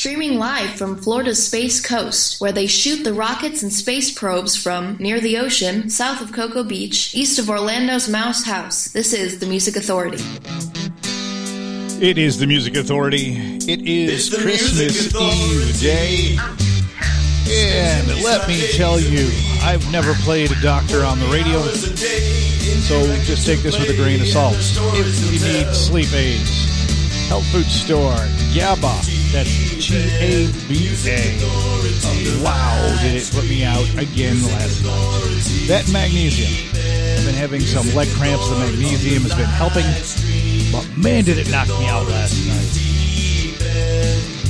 streaming live from Florida's Space Coast, where they shoot the rockets and space probes from near the ocean, south of Cocoa Beach, east of Orlando's Mouse House. This is the Music Authority. It is the Music Authority. It is Christmas Eve Day. And let me tell you, I've never played a doctor on the radio, so just take this with a grain of salt. If you need sleep aids, health food store, GABA, that's G-A-B-A. Wow, did it put me out again last night. That magnesium. I've been having some leg cramps. The magnesium has been helping, but man, did it knock me out last night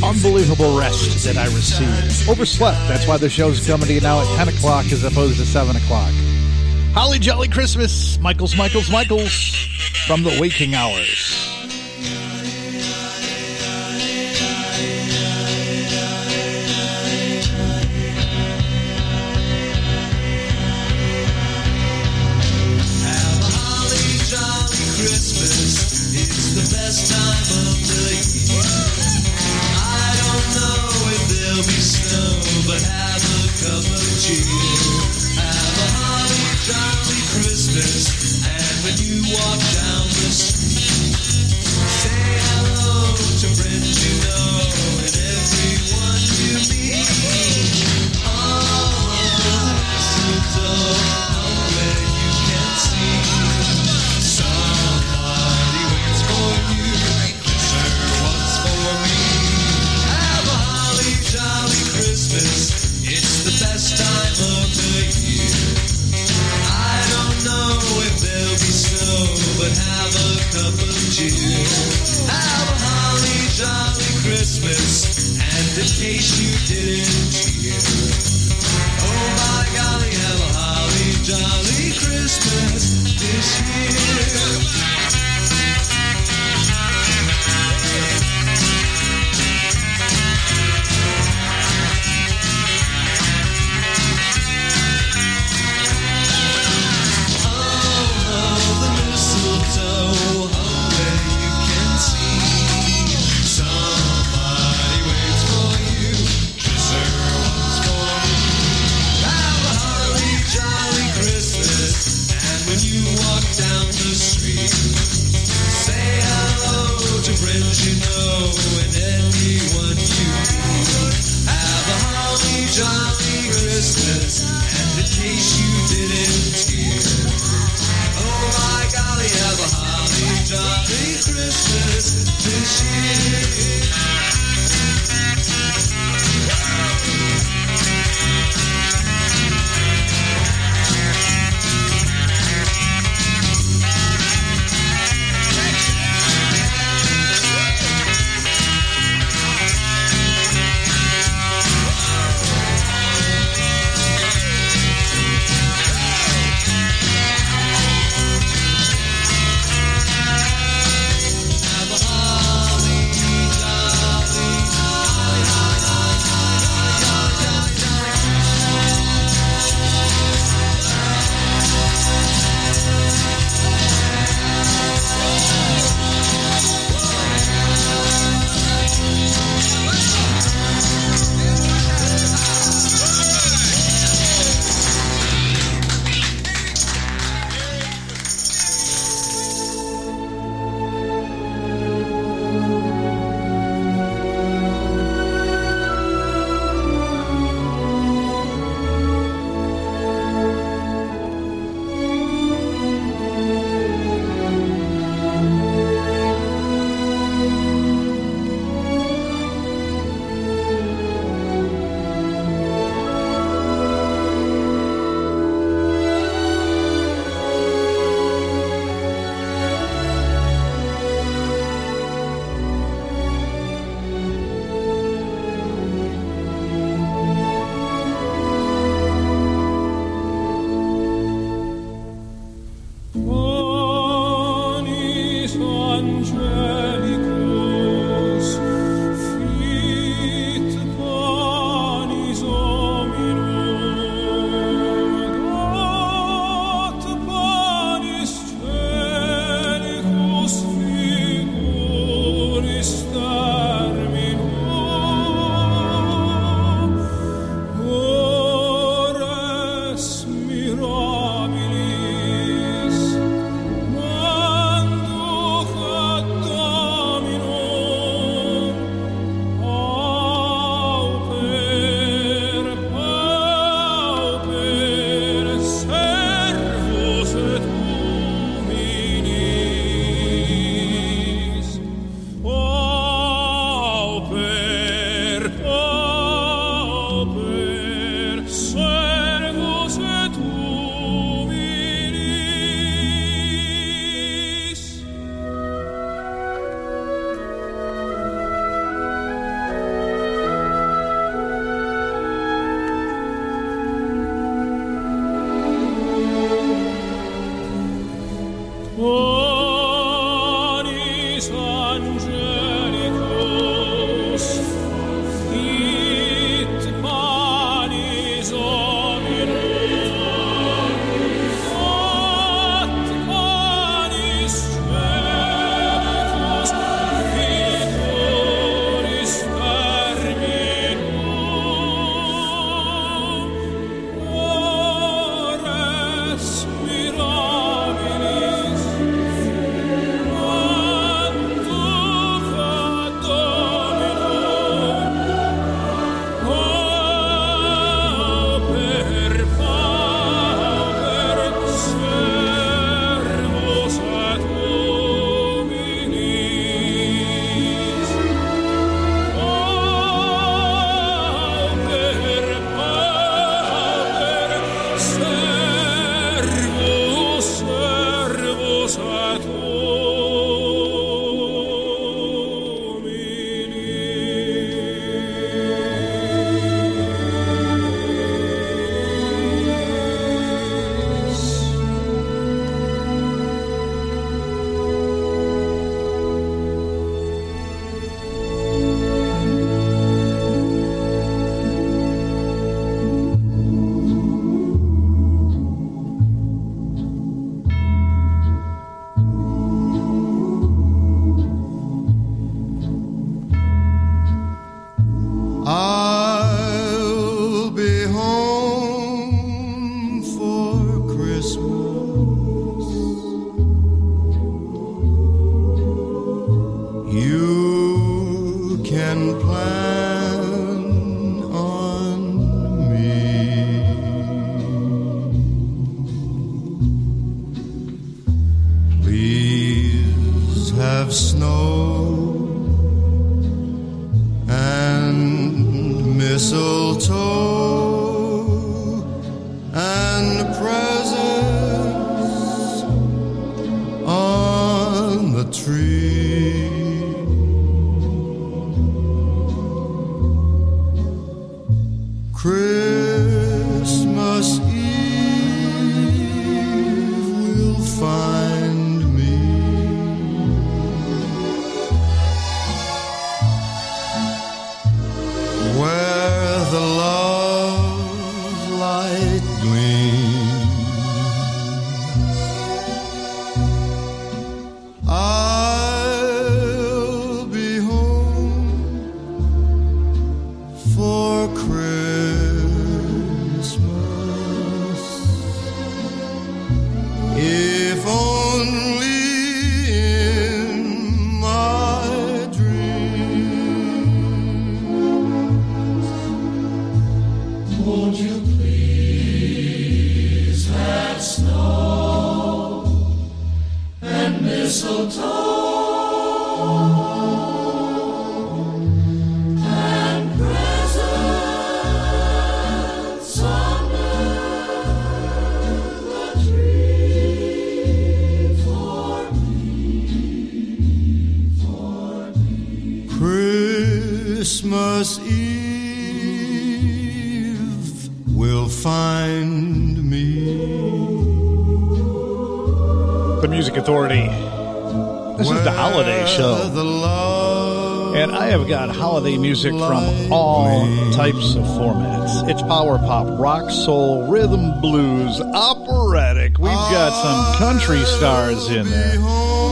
unbelievable rest that I received. Overslept. That's why the show's coming to you now at 10 o'clock as opposed to 7 o'clock. Holly Jolly Christmas. Michaels, Michaels, Michaels from the waking hours. Down the street. Authority. This is the holiday show. And I have got holiday music from all types of formats. It's power pop, rock, soul, rhythm, blues, operatic. We've got some country stars in there.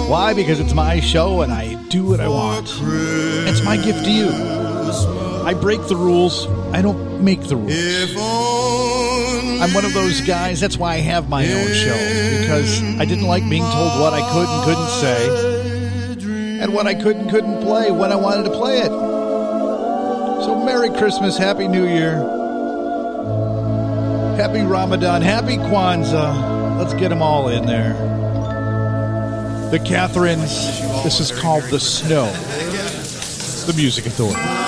Why? Because it's my show and I do what I want. It's my gift to you. I break the rules, I don't make the rules. I'm one of those guys. That's why I have my own show because I didn't like being told what I could and couldn't say, and what I could and couldn't play when I wanted to play it. So, Merry Christmas, Happy New Year, Happy Ramadan, Happy Kwanzaa. Let's get them all in there. The Catherines. This is called The Snow. The Music Authority.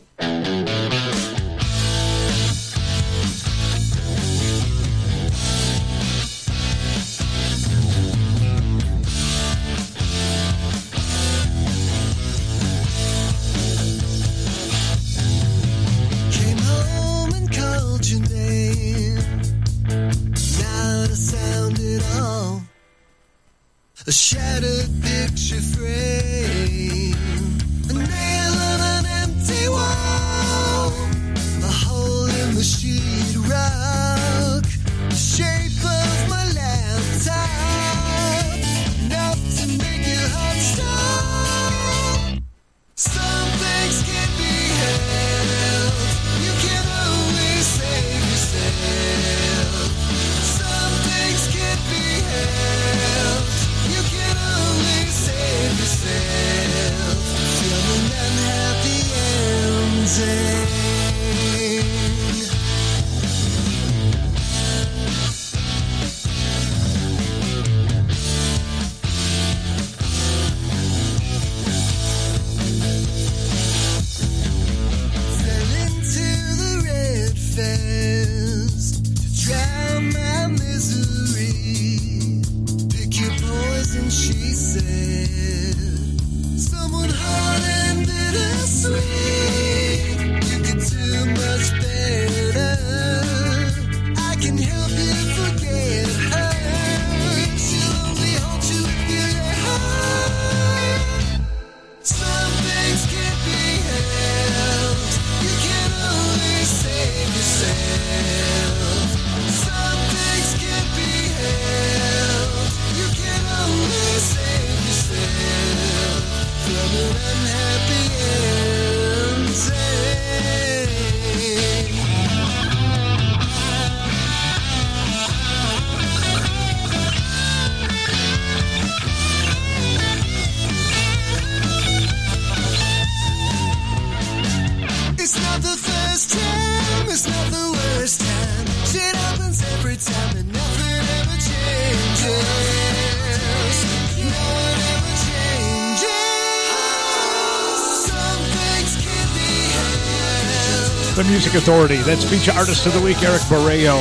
Music Authority. That's feature artist of the week, Eric Barreo.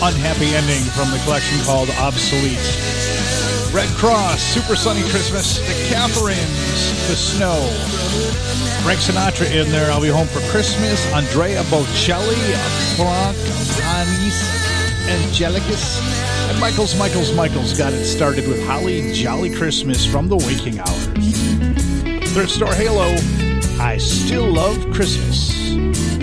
Unhappy ending from the collection called Obsolete. Red Cross, Super Sunny Christmas, The Catherines, The Snow. Frank Sinatra in there, I'll be home for Christmas. Andrea Bocelli, Frank Anis, Angelicus. And Michaels, Michaels, Michaels got it started with Holly Jolly Christmas from the Waking Hours. Thrift Store Halo, I Still Love Christmas.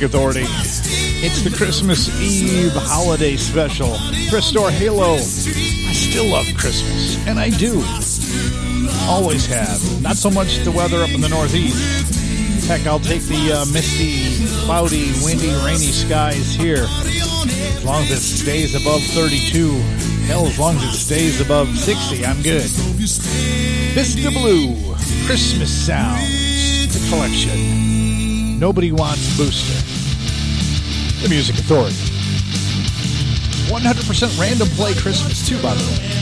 Music Authority. It's the Christmas Eve holiday special. Thrift Store Halo. I still love Christmas, and I do. Always have. Not so much the weather up in the Northeast. Heck, I'll take the uh, misty, cloudy, windy, rainy skies here. As long as it stays above 32. Hell, as long as it stays above 60, I'm good. Vista Blue, Christmas Sounds, the collection. Nobody wants Booster the Music Authority. 100% random play Christmas, too, by the way.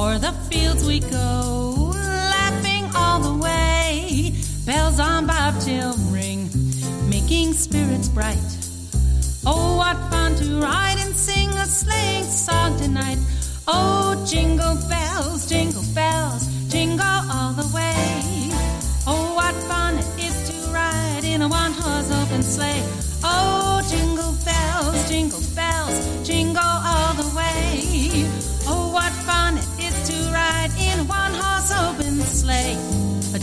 O'er the fields we go, laughing all the way. Bells on bobtail ring, making spirits bright. Oh, what fun to ride and sing a sleighing song tonight. Oh, jingle bells, jingle bells, jingle all the way. Oh, what fun it is to ride in a one horse open sleigh. Oh, jingle bells, jingle bells, jingle all the way.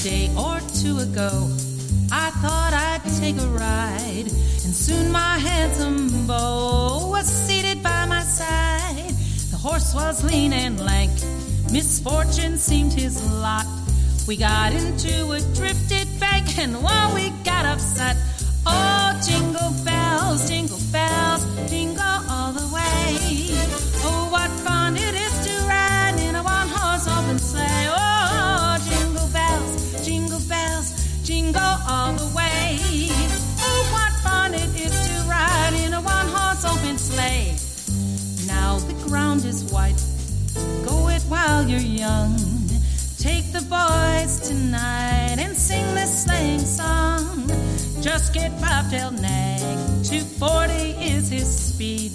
day or two ago. I thought I'd take a ride, and soon my handsome beau was seated by my side. The horse was lean and lank, misfortune seemed his lot. We got into a drifted bank, and while we got upset, oh, jingle bells, jingle bells, jingle all the way. Oh, what fun it is to ride in a one horse open sleigh. go all the way. Oh, what fun it is to ride in a one horse open sleigh. Now the ground is white, go it while you're young. Take the boys tonight and sing this sleighing song. Just get Bobtail nag, 240 is his speed.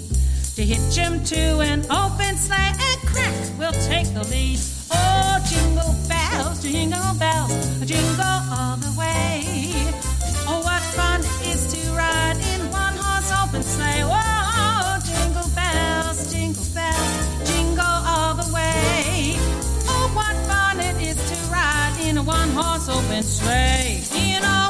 To hitch him to an open sleigh and crack, we'll take the lead. Oh, jingle Oh, oh, bells, jingle bells, jingle all the way. Oh, what fun it is to ride in one horse open sleigh. Whoa, jingle bells, jingle bells, jingle all the way. Oh, what fun it is to ride in a one horse open sleigh. You know,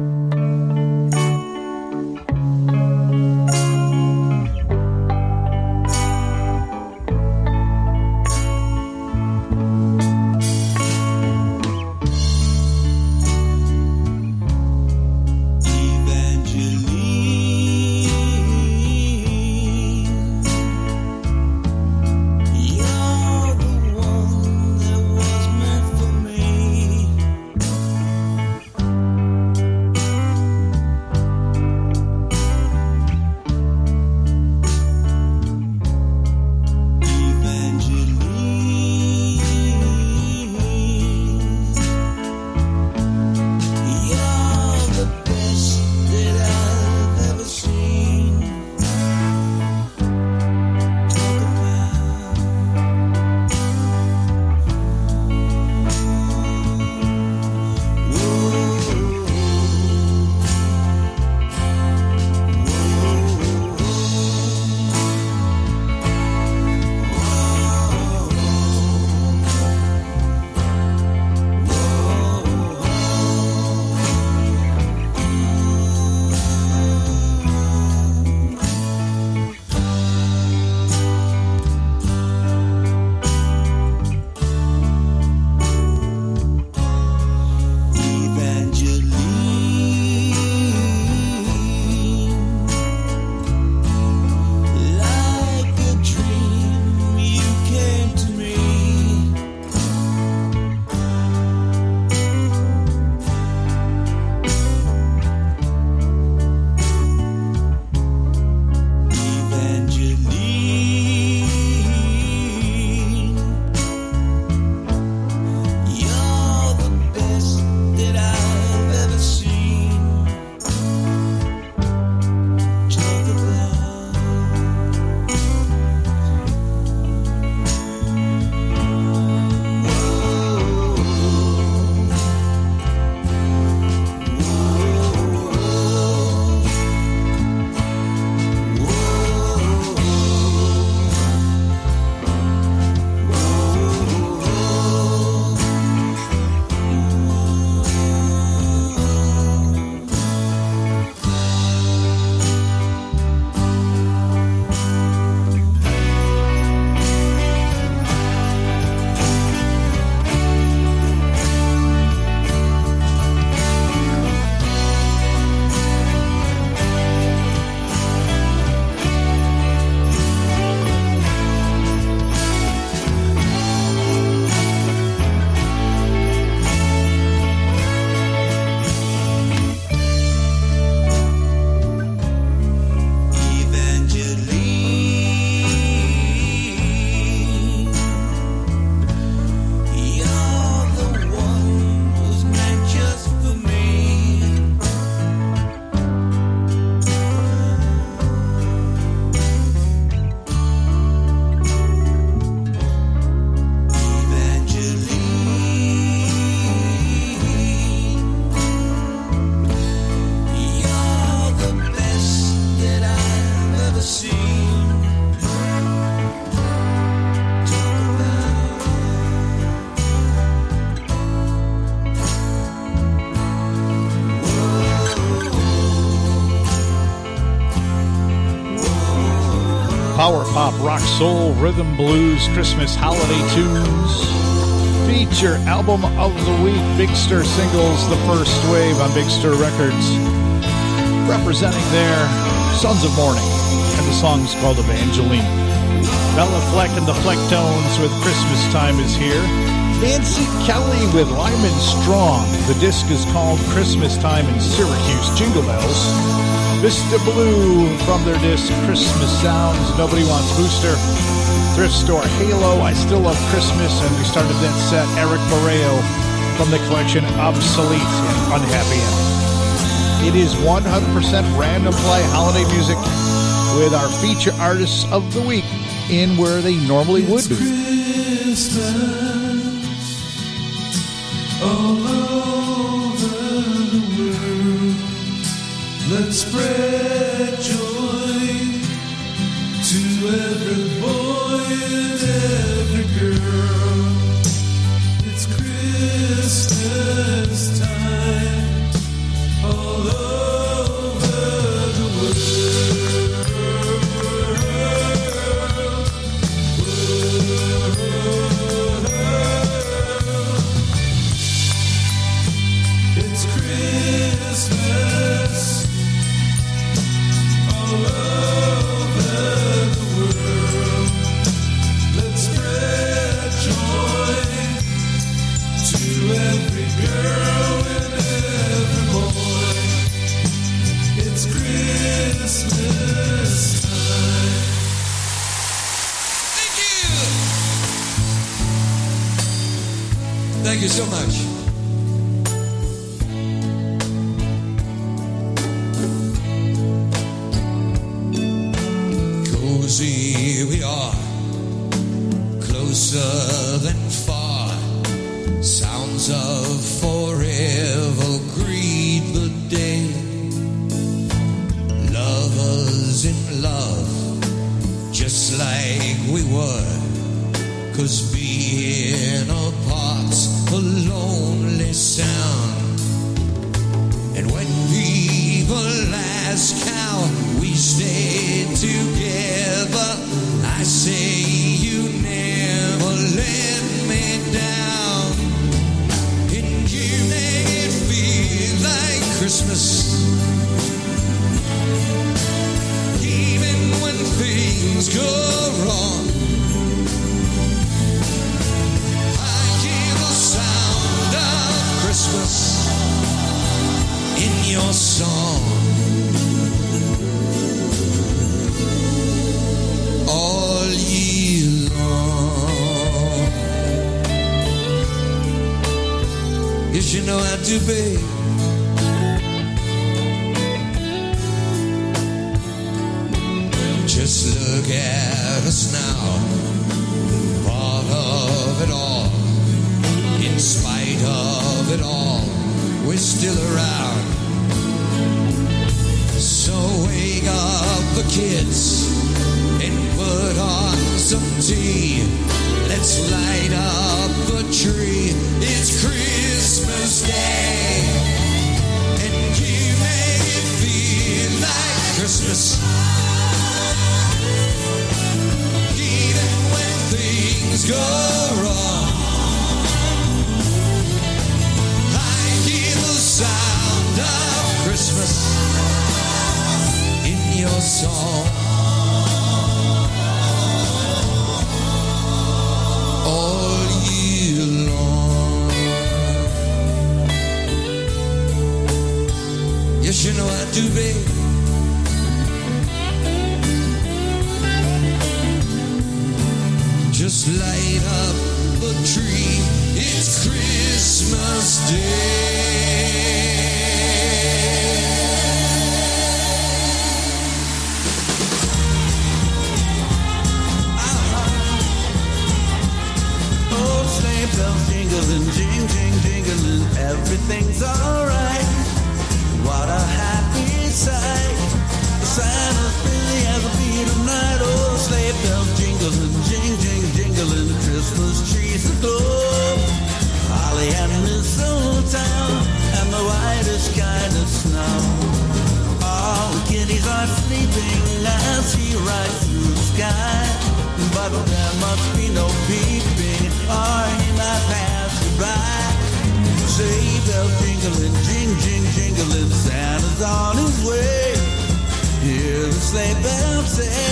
Soul, rhythm, blues, Christmas holiday tunes. Feature album of the week, Big Stir singles, the first wave on Big Stir Records. Representing their Sons of Morning, and the song's called Evangeline. Béla Fleck and the Flecktones with Christmas Time is here. Nancy Kelly with Lyman Strong. The disc is called Christmas Time in Syracuse Jingle Bells. Vista Blue from their disc Christmas Sounds. Nobody Wants Booster. Thrift Store Halo. I Still Love Christmas. And we started that set Eric Borreo from the collection Obsolete and Unhappy Ending. It is 100% random play holiday music with our feature artists of the week in where they normally would be. Let's spread joy to every boy and every go on christmas in your song guess you know i to be sleigh bells. Eh?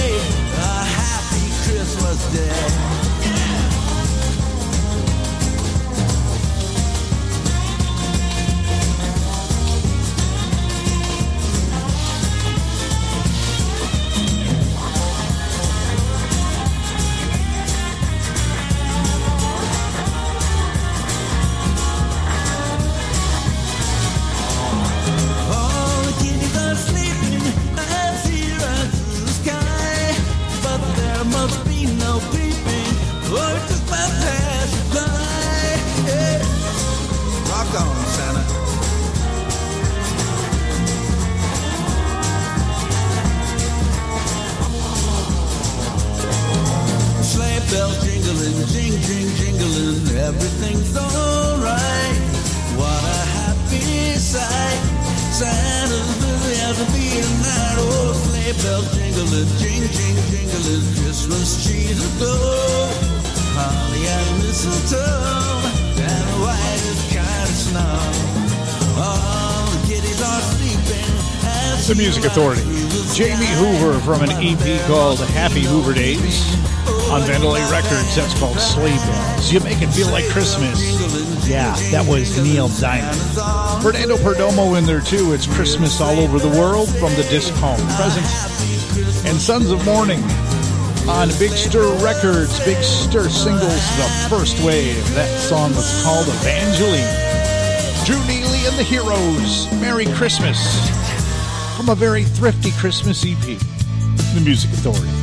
Music Authority. Jamie Hoover from an EP called Happy Hoover Days on Vandalay Records. That's called Sleigh Bells. You make it feel like Christmas. Yeah, that was Neil Diamond. Fernando Perdomo in there too. It's Christmas all over the world from the disc home presents and Sons of Morning on Big Stir Records. Big Stir singles The First Wave. That song was called Evangeline. Drew Neely and the Heroes. Merry Christmas from a very thrifty Christmas EP, The Music Authority.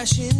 crashing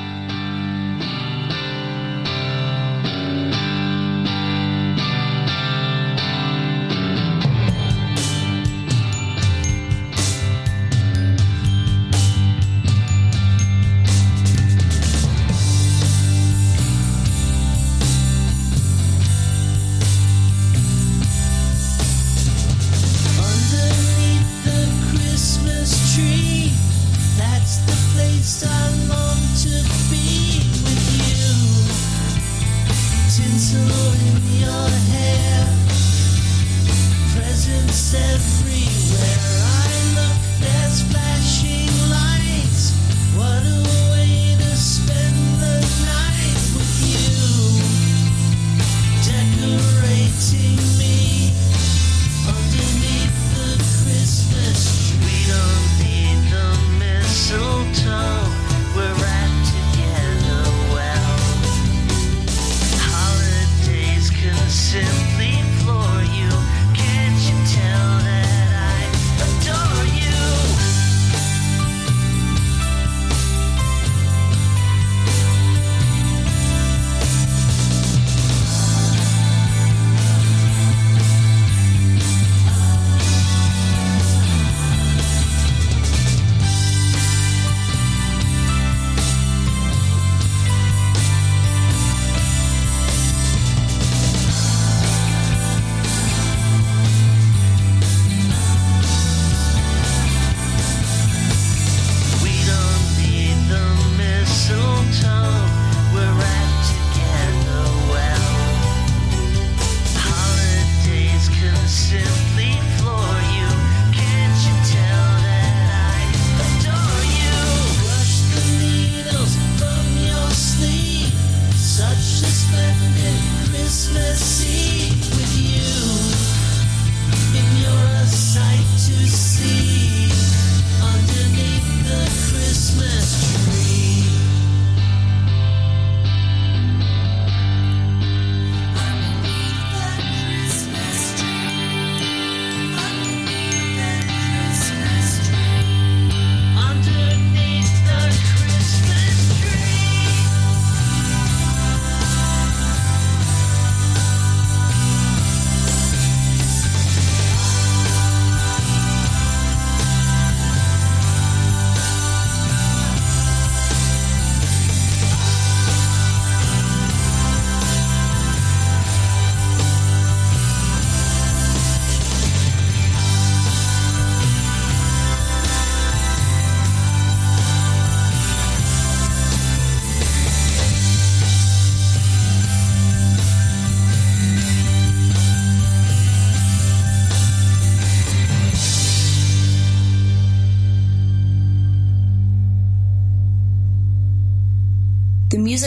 myself.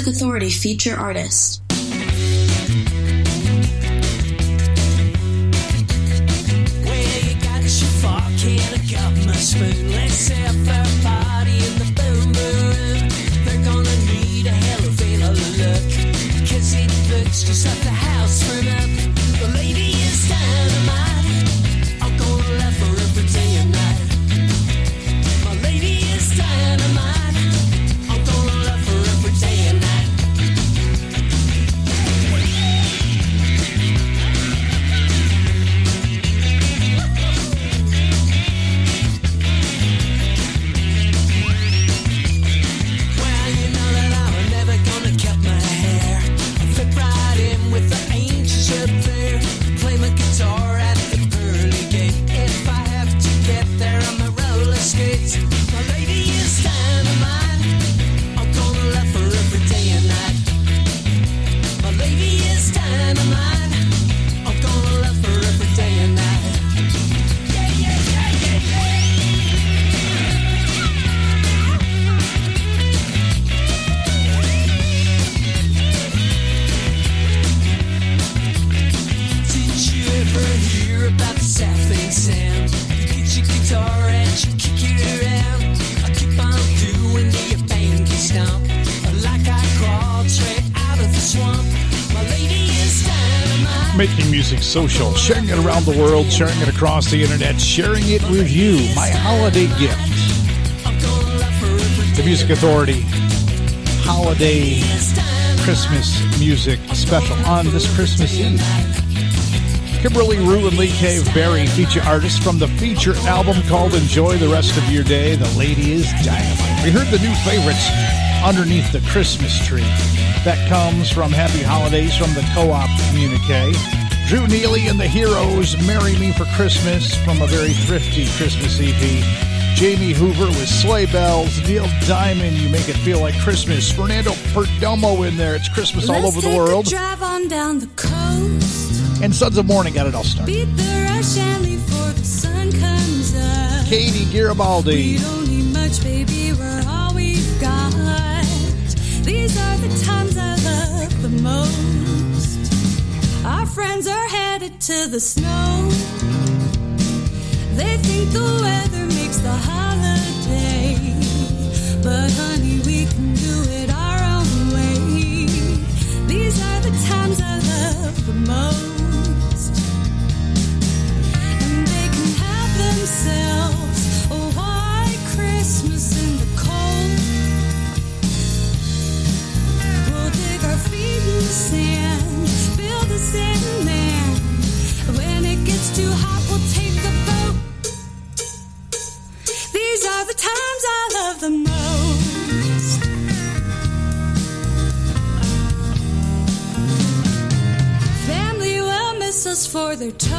Music Authority feature artist. a social, sharing it around the world, sharing it across the internet, sharing it with you. My holiday gift. The. Music Authority holiday Christmas music special on this Christmas Eve. Kimberly Rew and Lee Cave Berry feature artists from the feature album called Enjoy the Rest of Your Day. The Lady is Dynamite. We heard the new favorites underneath the Christmas tree. That comes from Happy Holidays from the co-op communique. Drew Neely and the Heroes, Marry Me for Christmas from a very thrifty Christmas EP. Jamie Hoover with Sleigh Bells. Neil Diamond, You Make It Feel Like Christmas. Fernando Perdomo in there. It's Christmas all Let's over the world. Drive on down the coast. And Sons of Morning got it all started. Beat the rush and leave the sun comes up. Katie Garibaldi. We don't need much, baby. We're all we've got. These are the times I love the most. Our friends are headed to the snow. They think the weather makes the holiday. But honey, we can do it our own way. These are the times I love the most. And they can have themselves us for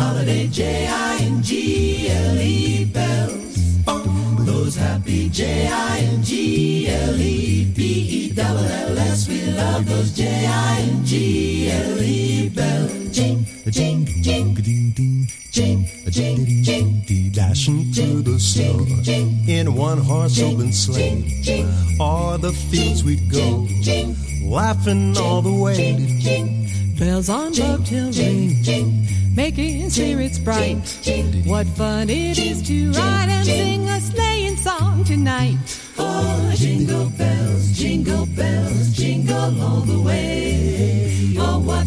holiday, J-I-N-G-L-E bells. Those happy J-I-N-G-L-E-B-E-double-L-S. We love those J-I-N-G-L-E bells. Jing, jing, jing, Ding, ding, jing, jing, jing, ding, dashing through the snow in one-horse open sleigh. O'er the fields we'd go, laughing all the way. Bells on bobtail ring, making spirits bright. What fun it is to ride and sing a sleighing song tonight. Oh, jingle bells, jingle bells, jingle all the way. Oh, what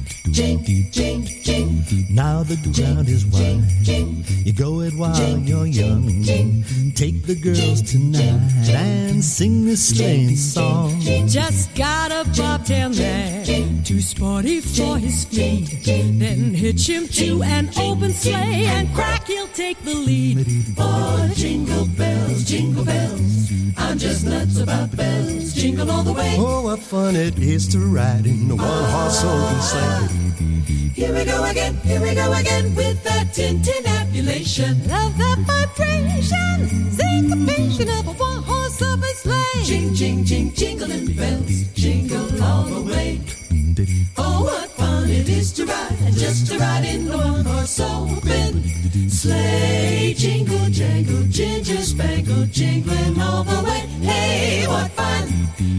jing, jing, jing. Now the ground is wide. You go it while you're young. Take the girls tonight and sing this sleighing song. Just got a bobtail man, too sporty for his speed. Then hitch him to an open sleigh and crack, he'll take the lead. Oh, jingle bells, jingle bells. I'm just nuts about bells. Jingle all the way. Oh, what fun it is to ride in a one-horse open sleigh. Here we go again, here we go again with that tintinnabulation. Love the vibration, syncopation of a one-horse open sleigh. Jing, jing, jing, jingling bells. Jingle all the way. Oh, what fun it is to ride, and just to ride in a one-horse open sleigh. Jingle, jangle, ginger spangle, jingling all the way. Hey, what fun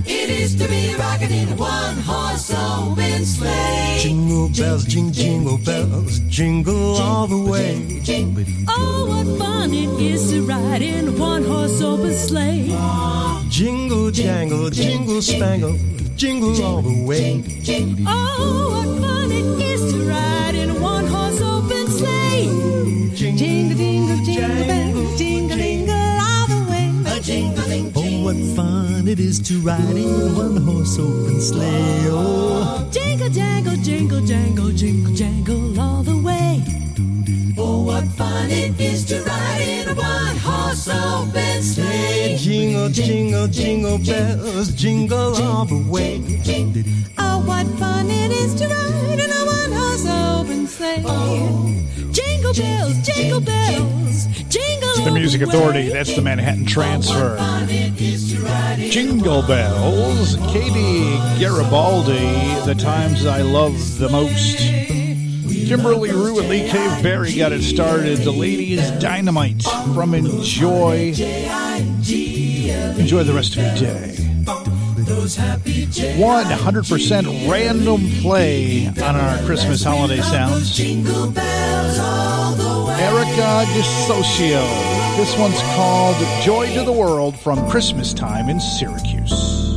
it is to be rocking in a one-horse open sleigh. Jingle bells, jing, jingle bells, jingle all the way. Oh, what fun it is to ride in a one-horse open sleigh. Jingle, jangle, jingle, spangle, jingle all the way. Oh, what fun it is to ride in a one-horse open sleigh. Jingle, jingle, jingle bells, what fun it is to ride in a one-horse open sleigh. Oh, Jingle, jangle, jingle, jangle, jingle, jangle all the way. Oh, what fun it is to ride in a one-horse open sleigh. jingle, jingle, jingle bells, jingle all the way. Oh, what fun it is to ride in a one-horse open sleigh. Oh. Jingle bells, jingle bells, jingle bells. The Music. Authority, that's the Manhattan Transfer. Jingle Bells, Katie Garibaldi, The Times I Love the Most. Kimberly Rew and Lee Cave Berry got it started. The Ladies Dynamite from Enjoy. Enjoy the rest of your day. 100% random play on our Christmas holiday sounds. Erica DeSocio. This one's called Joy to the World from Christmas Time in Syracuse.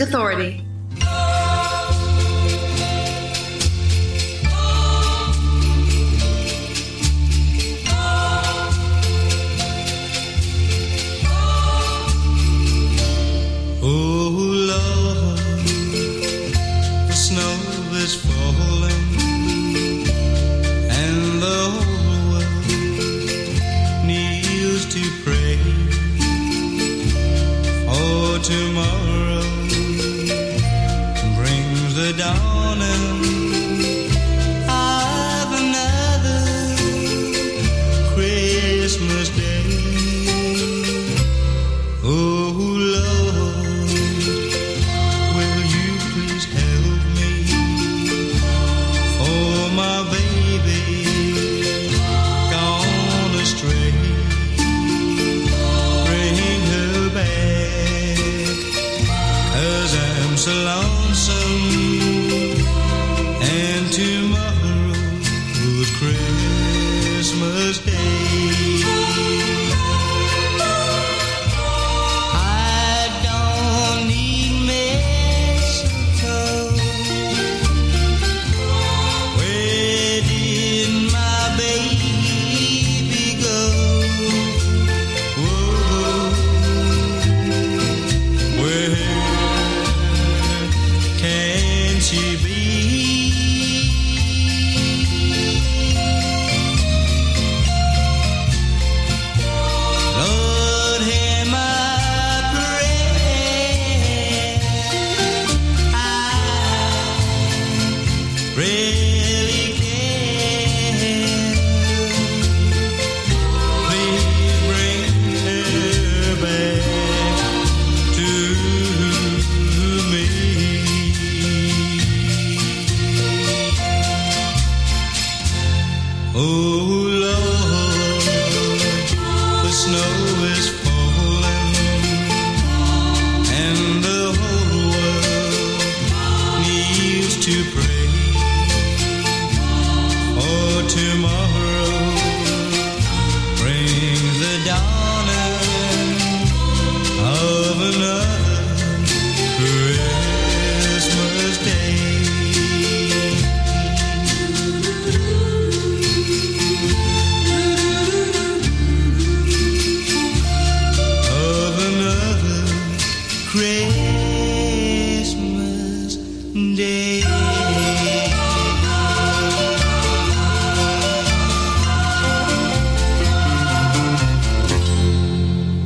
Authority. So lonesome.